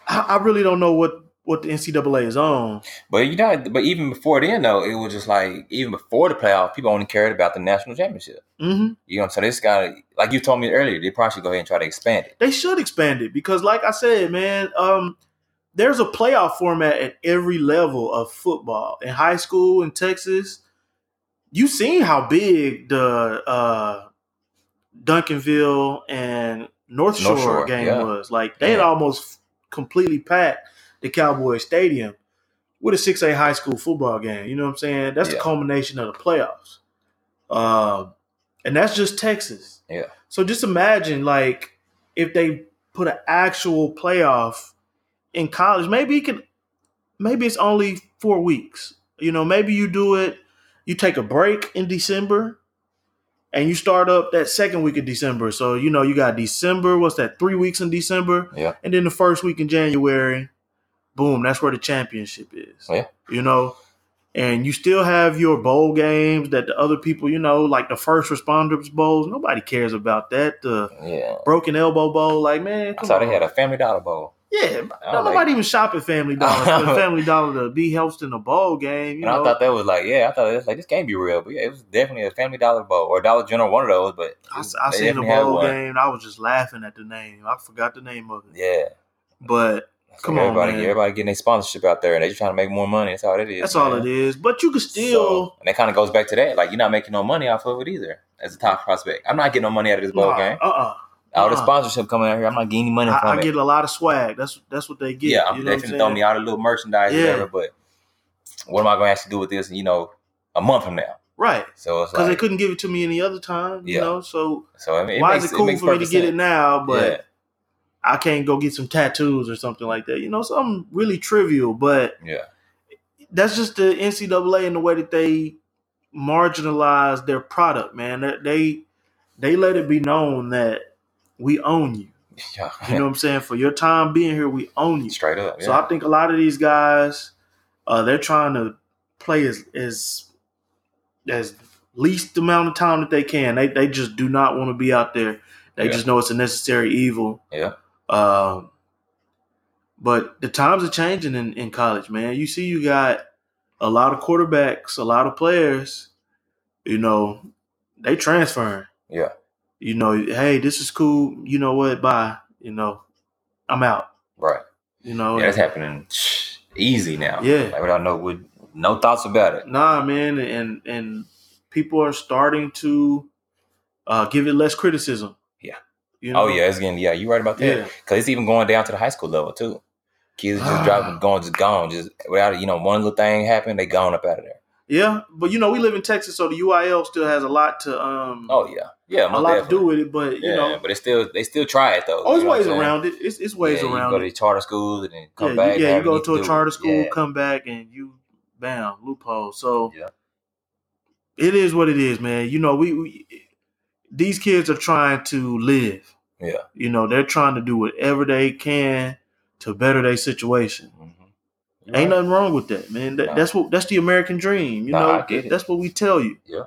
I, I really don't know what what the NCAA is on. But you know, but even before then, though, it was just like even before the playoff, people only cared about the national championship. hmm You know, so this guy, like you told me earlier, they probably should go ahead and try to expand it. They should expand it because, like I said, man, um, there's a playoff format at every level of football. In high school in Texas, you seen how big the uh, Duncanville and North Shore, North Shore, game yeah. was. Like they had almost completely packed the Cowboy Stadium with a six A high school football game. You know what I'm saying? That's the culmination of the playoffs. Um, and that's just Texas. Yeah. So just imagine like if they put an actual playoff in college, maybe it can, maybe it's only four weeks. You know, maybe you do it, you take a break in December and you start up that second week of December. So, you know, you got December, what's that, three weeks in December? Yeah. And then the first week in January, boom, that's where the championship is. Oh, yeah. You know, and you still have your bowl games that the other people, you know, like the first responders bowls. Nobody cares about that. The Yeah, broken elbow bowl, like man, I saw on. they had a Family Dollar Bowl, yeah, I no, was like- nobody even shop at Family Dollar. Family Dollar to be hosting a bowl game, you and know. I thought that was like, yeah, I thought it was like this can't be real, but yeah, it was definitely a Family Dollar Bowl or Dollar General, one of those. But I, they seen the bowl game. and I was just laughing at the name. I forgot the name of it, Yeah, but Come on, everybody, man. everybody getting a sponsorship out there, and they just trying to make more money. That's all it is. that's all it is. But you can still. So, and that kind of goes back to that. Like you're not making no money off of it either as a top prospect. I'm not getting no money out of this bowl Nah, game. Uh-uh. All the uh-uh. sponsorship coming out here, I'm not getting any money I, from I it. get a lot of swag. That's that's what they get. yeah, I'm you know they finna throw me all the little merchandise, or Yeah. whatever. But what am I going to actually do with this? You know, a month from now. right So because like, they couldn't give it to me any other time. You Yeah. know, so so I mean, it why makes, is it cool makes for me to get it now, but yeah, I can't go get some tattoos or something like that? You know, something really trivial, but yeah, that's just the NCAA and the way that they marginalize their product, man. That they they let it be known that we own you. Yeah. You know what I'm saying? For your time being here, we own you. Straight up. Yeah. So I think a lot of these guys, uh, they're trying to play as as as least amount of time that they can. They they just do not want to be out there. They Yeah. just know it's a necessary evil. yeah. Um, but the times are changing in, in college, man. You see, you got a lot of quarterbacks, a lot of players. You know, they transferring. Yeah. You know, hey, this is cool. You know what? Bye. You know, I'm out. Right. You know, Yeah, it's happening easy now. Yeah. Like without no with no thoughts about it. Nah, man, and and people are starting to uh, give it less criticism. Yeah. You know? Oh yeah, it's getting yeah, you're right about that. Yeah. Cause it's even going down to the high school level too. Kids just Ah. driving, going, just gone, just without you know one little thing happen, they gone up out of there. Yeah, but you know, we live in Texas, so the UIL still has a lot to um Oh yeah, yeah, a lot to do with it. But you yeah, know, but it's still they still try it though. oh, there's you know what ways around it. It's, it's ways yeah, You go to charter school and then come yeah, back. you, yeah, you go to a charter school, Yeah. come back, and you bam loophole. So Yeah. it is what it is, man. You know, we, we these kids are trying to live. Yeah. You know, they're trying to do whatever they can to better their situation. Mhm. Ain't Right. nothing wrong with that, man. That, Nah. That's what that's the American dream. You Nah, know, I get it. that's what we tell you. Yeah.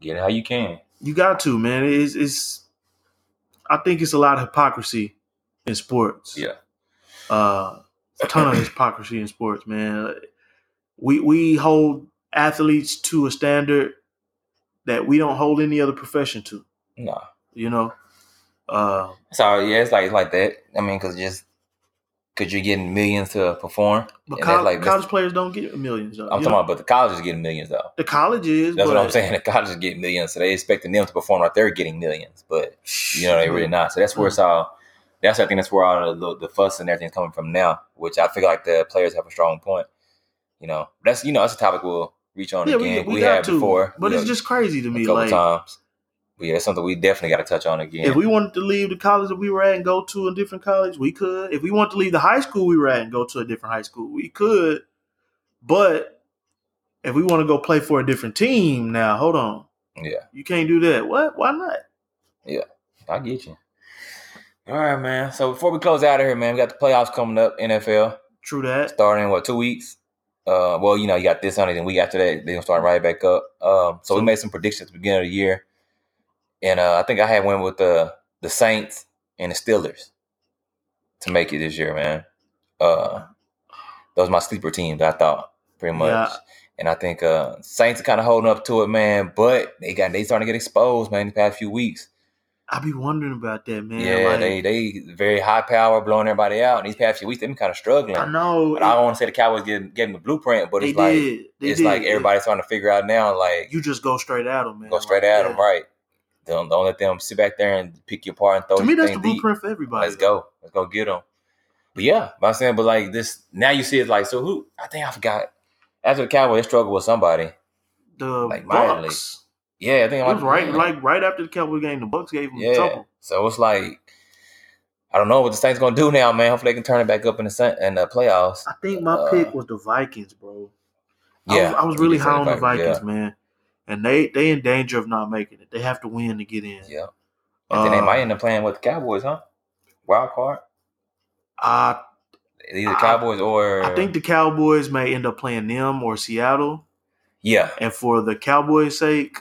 Get it how you can. You got to, man. It's, it's I think it's a lot of hypocrisy in sports. Yeah. Uh, a ton of hypocrisy in sports, man. We we hold athletes to a standard that we don't hold any other profession to. Nah. You know, uh, So yeah, it's like it's like that. I mean, cause just cause you're getting millions to perform. but like- college players don't get millions. Though, I'm talking know? about, but the college is getting millions though. the colleges. That's what I'm saying. The colleges get millions, so they expecting them to perform like they're getting millions, but you know they really not. So that's where it's all. That's I think that's where all the, the fuss and everything's coming from now. Which I feel like the players have a strong point. You know, that's you know that's a topic we'll reach on Yeah, we, again. we, We, had to, before, but it's know, just crazy to a me. Like, times. But yeah, it's something we definitely got to touch on again. If we wanted to leave the college that we were at and go to a different college, we could. If we wanted to leave the high school we were at and go to a different high school, we could. But if we want to go play for a different team now, hold on. yeah, You can't do that. What? Why not? Yeah. I get you. All right, man. So before we close out of here, man, we got the playoffs coming up. NFL. True that. starting what two weeks. Uh, well, you know, you got this Sunday, then week after that, they're gonna start right back up. Um, so we made some predictions at the beginning of the year, and uh, I think I had one with the the Saints and the Steelers to make it this year, man. Uh, those are my sleeper teams. I thought pretty much, Yeah. and I think uh, Saints are kind of holding up to it, man. But they got they starting to get exposed, man. The past few weeks, I be wondering about that, man. yeah, Like, they they very high power, blowing everybody out. And these past few weeks, they've been kind of struggling. I know. But I don't want to say the Cowboys getting getting the blueprint, but it's like did. It's did. like everybody's trying to figure out now, like You just go straight at them, man. go straight Like, at yeah. them, right? Don't don't let them sit back there and pick your part and throw. To me, that's the things deep. blueprint for everybody. Let's go, let's go get them. But yeah, but I'm saying, but like this now, you see it's like so. Who I think I forgot after the Cowboys they struggled with somebody. The Like, mightily. Bucks. Yeah, I think It was right, yeah. like right after the Cowboy game, the Bucks gave them yeah. trouble. So it's like I don't know what the Saints gonna do now, man. Hopefully they can turn it back up in the Saint- in the playoffs. I think my Uh, pick was the Vikings, bro. I Yeah, was, I was really did high on the Vikings, Vikings, man. And they they in danger of not making it. They have to win to get in. Yeah, and then they Uh, might end up playing with the Cowboys, huh? Wild card. I Either I- Cowboys or I think the Cowboys may end up playing them or Seattle. yeah, And for the Cowboys' sake,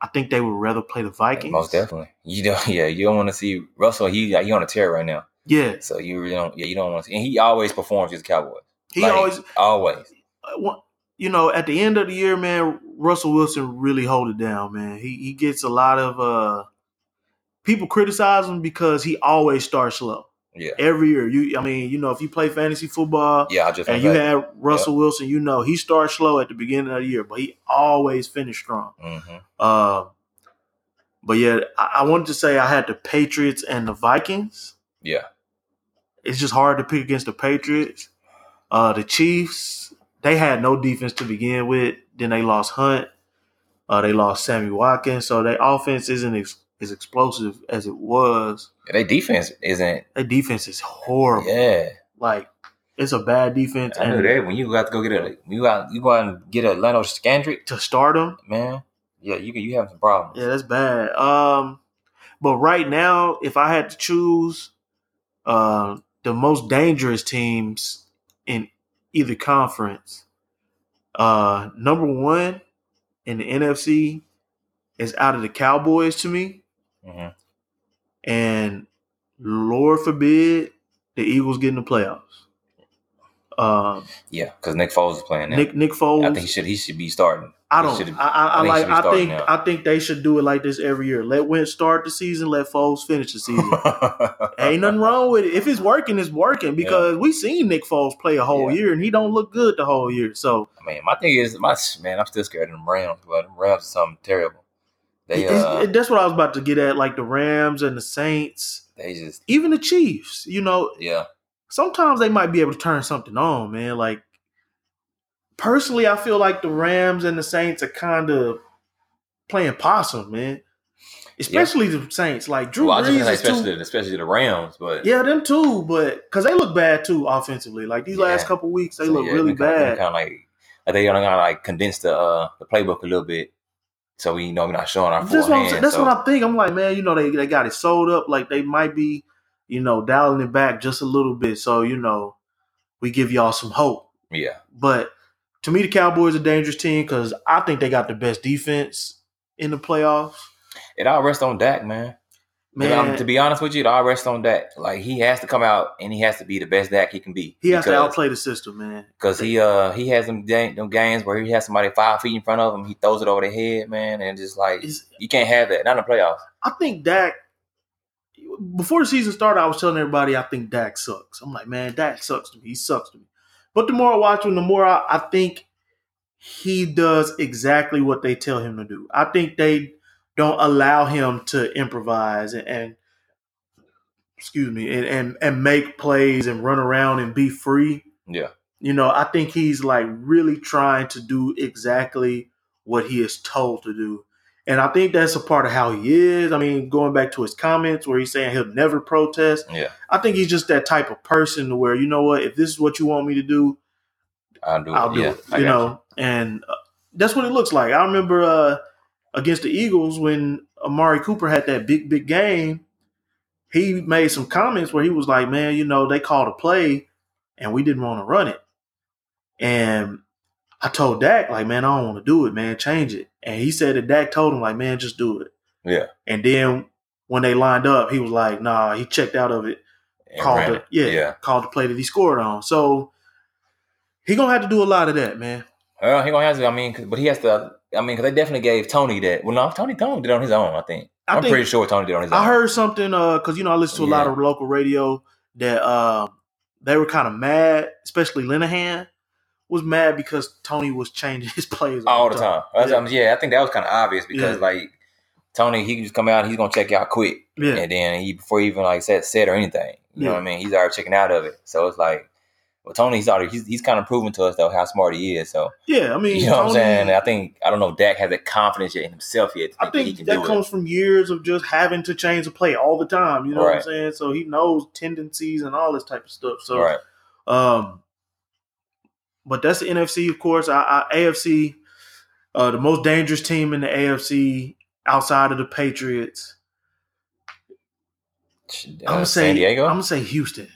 I think they would rather play the Vikings. most definitely. You don't, yeah, you don't want to see Russell. He he on a tear right now, Yeah, so you really don't. Yeah, you don't want to see. And he always performs as Cowboys. he Like, always, always. You know, at the end of the year, man, Russell Wilson really hold it down, man. He he gets a lot of uh people criticize him because he always starts slow Yeah, every year. You, I mean, you know, if you play fantasy football, yeah. I just and you had Russell Wilson, you know he starts slow at the beginning of the year, but he always finished strong. hmm Uh, but yeah, I, I wanted to say I had the Patriots and the Vikings. Yeah, It's just hard to pick against the Patriots. Uh, the Chiefs, they had no defense to begin with. Then they lost Hunt. Uh, they lost Sammy Watkins, so their offense isn't ex- as explosive as it was. their defense isn't. Their defense is horrible. Yeah, Like It's a bad defense. I knew that when you got to go get a you got you go out and get a Leno Scandrick, to start them, man. Yeah, you you have some problems. yeah, that's bad. Um, but right now, if I had to choose, uh, the most dangerous teams in either conference, uh, number one in the NFC is out of the Cowboys to me, Mhm. and Lord forbid the Eagles get in the playoffs. Um, Yeah, because Nick Foles is playing now. Nick Nick Foles. I think he should he should be starting. I don't. I, I, I, like. I think. now. I think they should do it like this every year. Let Wentz start the season. Let Foles finish the season. Ain't nothing wrong with it. If it's working, it's working because we seen Nick Foles play a whole Yeah. year and he don't look good the whole year. So I mean, my thing is, my man, I'm still scared of them Rams, but them Rams are something terrible. They uh, that's what I was about to get at. Like the Rams and the Saints, they just even the Chiefs. You know, yeah, sometimes they might be able to turn something on, man. Like personally, I feel like the Rams and the Saints are kind of playing possum, man. Especially the Saints. Like Drew well, Brees gonna is too especially especially the Rams, but Yeah, them too, but because they look bad too offensively. Like these last couple weeks, they so, look yeah, really bad. Kind of like like they kind of like condensed the uh the playbook a little bit, so we you know we're not showing our full That's what I'm. That's so, what I think. I'm like, man, you know, they they got it sold up. Like they might be, you know, dialing it back just a little bit. So you know, we give y'all some hope. yeah, But to me, the Cowboys are a dangerous team because I think they got the best defense in the playoffs. it all rests on Dak, man. Man, to be honest with you, it all rests on Dak. Like he has to come out and he has to be the best Dak he can be. he has to outplay the system, man. Because he uh he has them, ga- them games where he has somebody five feet in front of him, he throws it over their head, man, and just like It's- you can't have that. Not in the playoffs. I think Dak. Before the season started, I was telling everybody I think Dak sucks. I'm like, man, Dak sucks to me. He sucks to me. But the more I watch him, the more I, I think he does exactly what they tell him to do. I think they don't allow him to improvise and, and excuse me and, and and make plays and run around and be free. Yeah. You know, I think he's like really trying to do exactly what he is told to do. And I think that's a part of how he is. I mean, going back to his comments where he's saying he'll never protest. Yeah, I think he's just that type of person to where, you know what, if this is what you want me to do, I'll do it. I'll do yeah, it. You know, and uh, that's what it looks like. I remember uh, against the Eagles when Amari Cooper had that big, big game. He made some comments where he was like, "Man, you know, they called a play, and we didn't want to run it." And I told Dak, like, "Man, I don't want to do it, man. Change it." And he said that Dak told him, like, "Man, just do it." Yeah. And then when they lined up, he was like, "Nah." He checked out of it And called the it. yeah, yeah. called the play that he scored on. So he gonna have to do a lot of that, man. Well, he gonna have to. I mean, but he has to. I mean, because they definitely gave Tony that. Well, no, Tony Tony did it on his own. I think. I I'm think pretty sure Tony did on his own. I heard something because you know I listen to a lot of local radio that uh, they were kind of mad, especially Linehan was mad because Tony was changing his plays all the time. That's- Yeah. I mean, yeah, I think that was kind of obvious because Yeah. like Tony, he can just come out, he's gonna check out quick, Yeah, and then he before he even like said said or anything, you know what I mean? He's already checking out of it. So it's like, well, Tony's already he's, he's kind of proven to us though how smart he is. So yeah. I mean, you know what I'm saying? I think I don't know. if Dak has that confidence yet in himself yet. To I think, that that comes from years of just having to change the play all the time. You know what I'm saying? So he knows tendencies and all this type of stuff. So, right? um, but that's the NFC, of course. I, I, AFC, uh, the most dangerous team in the AFC outside of the Patriots. Uh, I'm gonna say San Diego. I'm gonna say Houston.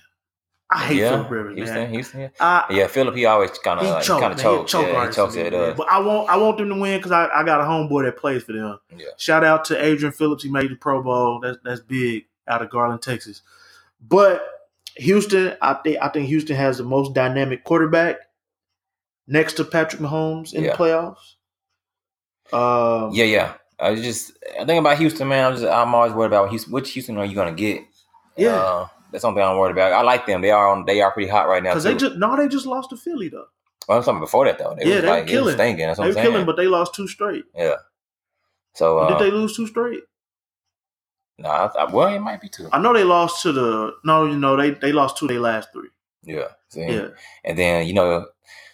I hate yeah, Philip Rivers, Houston, man. Houston. Yeah, I, yeah Philip, he always kind of kind of choke Yeah, he artist chokes. Yeah, me, it does. But I want I want them to win because I, I got a homeboy that plays for them. Yeah. Shout out to Adrian Phillips. He made the Pro Bowl. That's that's big out of Garland, Texas. But Houston, I think I think Houston has the most dynamic quarterback next to Patrick Mahomes in Yeah. the playoffs. Um, Yeah, yeah. I just I think about Houston, man. I'm just I'm always worried about Houston. Which Houston are you gonna get? Yeah. uh, that's something I'm worried about. I like them. They are on. They are pretty hot right now. because they just no, they just lost to Philly though. well, I'm talking before that though. They Yeah, they were like, killing. stinking. That's what They I'm were killing, but they lost two straight. yeah. So uh, Did they lose two straight? Nah, I, I, well, it might be two. I know they lost to the no, you know they they lost two. They last three. Yeah. See? Yeah, And then you know,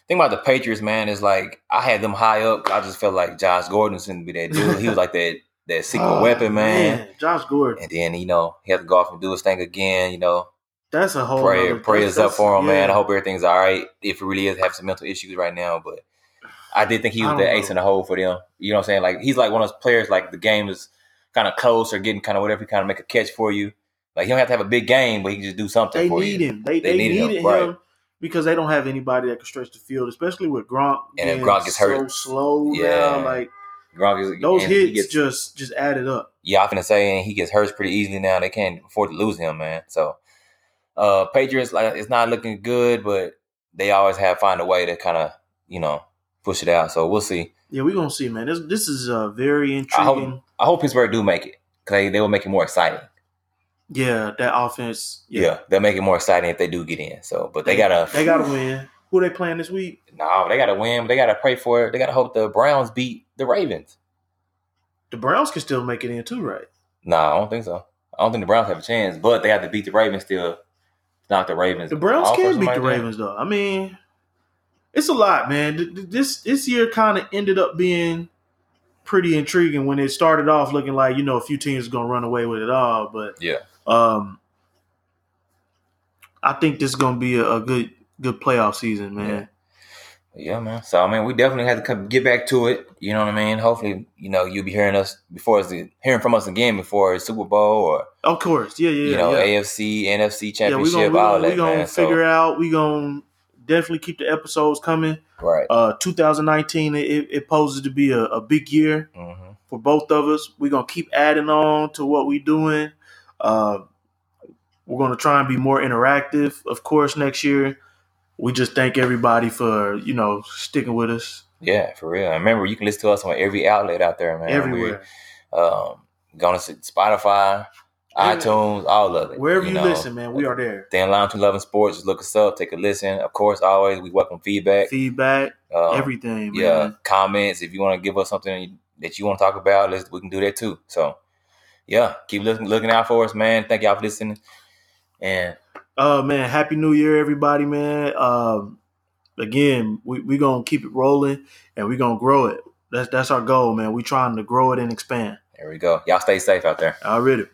thing about the Patriots, man, is like I had them high up. I just felt like Josh Gordon shouldn't be that dude. he was like that that secret Oh, weapon, man. Josh Gordon. And then you know he had to go off and do his thing again. You know, That's a whole Pray, nother- prayers up for him, that's- man. I hope everything's all right. If it really is have some mental issues right now, but I did think he was the don't ace in the hole for them. You know what I'm saying? Like he's like one of those players. Like the game is kind of close or getting kind of whatever. He kind of make a catch for you. Like he don't have to have a big game, but he can just do something They for need you. him. They, They they, needed needed, him, him, right. Because they don't have anybody that can stretch the field, especially with Gronk. And if Gronk gets so hurt- slow Yeah. now, like Gronk is, those hits gets- just just added up. yeah, I'm finna say, and he gets hurt pretty easily now. They can't afford to lose him, man. So, uh, Patriots like it's not looking good, but they always have find a way to kind of you know push it out. So we'll see. Yeah, we're gonna see, man. This this is uh, very I intriguing. hope I hope Pittsburgh do make it because they, they will make it more exciting. Yeah, that offense. Yeah. they'll make it more exciting if they do get in. So, but they gotta they gotta win. Who they playing this week? no, they gotta win. They gotta pray for it. They gotta hope the Browns beat the Ravens. The Browns can still make it in too, right? No, I don't think so. I don't think the Browns have a chance, but they have to beat the Ravens still. Not the Ravens. The Browns can beat the. Ravens though. I mean, it's a lot, man. Th- th- This this year kind of ended up being pretty intriguing when it started off looking like you know a few teams are gonna run away with it all, but Yeah. Um, I think this is gonna be a, a good good playoff season, man. Yeah, man. So I mean, we definitely have to come, get back to it. You know what I mean? Hopefully, you know, you'll be hearing us before it's the, hearing from us again before it's Super Bowl or Of course, yeah, yeah, you know yeah. AFC, NFC yeah, championship, gonna, we all gonna, we that, gonna man. figure so, out. We gonna definitely keep the episodes coming. right. Uh, 2019, it, it poses to be a, a big year. hmm for both of us. We're gonna keep adding on to what we're doing. Uh, we're gonna try and be more interactive, of course, next year. We just thank everybody for you know sticking with us Yeah, for real. And remember, you can listen to us on every outlet out there, man. everywhere, We're um, going to Spotify, iTunes, all of it. wherever you, know. listen, man. We are there. Then Lounge to Loving Sports, just look us up, take a listen. Of course, always we welcome feedback. Feedback, Um, everything, yeah, man. comments. If you want to give us something that you want to talk about, let's we can do that too. So, yeah, keep looking looking out for us, man. Thank y'all for listening. And Uh, man, happy New Year, everybody, man. Um, again, we we gonna keep it rolling and we gonna grow it. That's that's our goal, man. We trying to grow it and expand. there we go. Y'all stay safe out there. Already.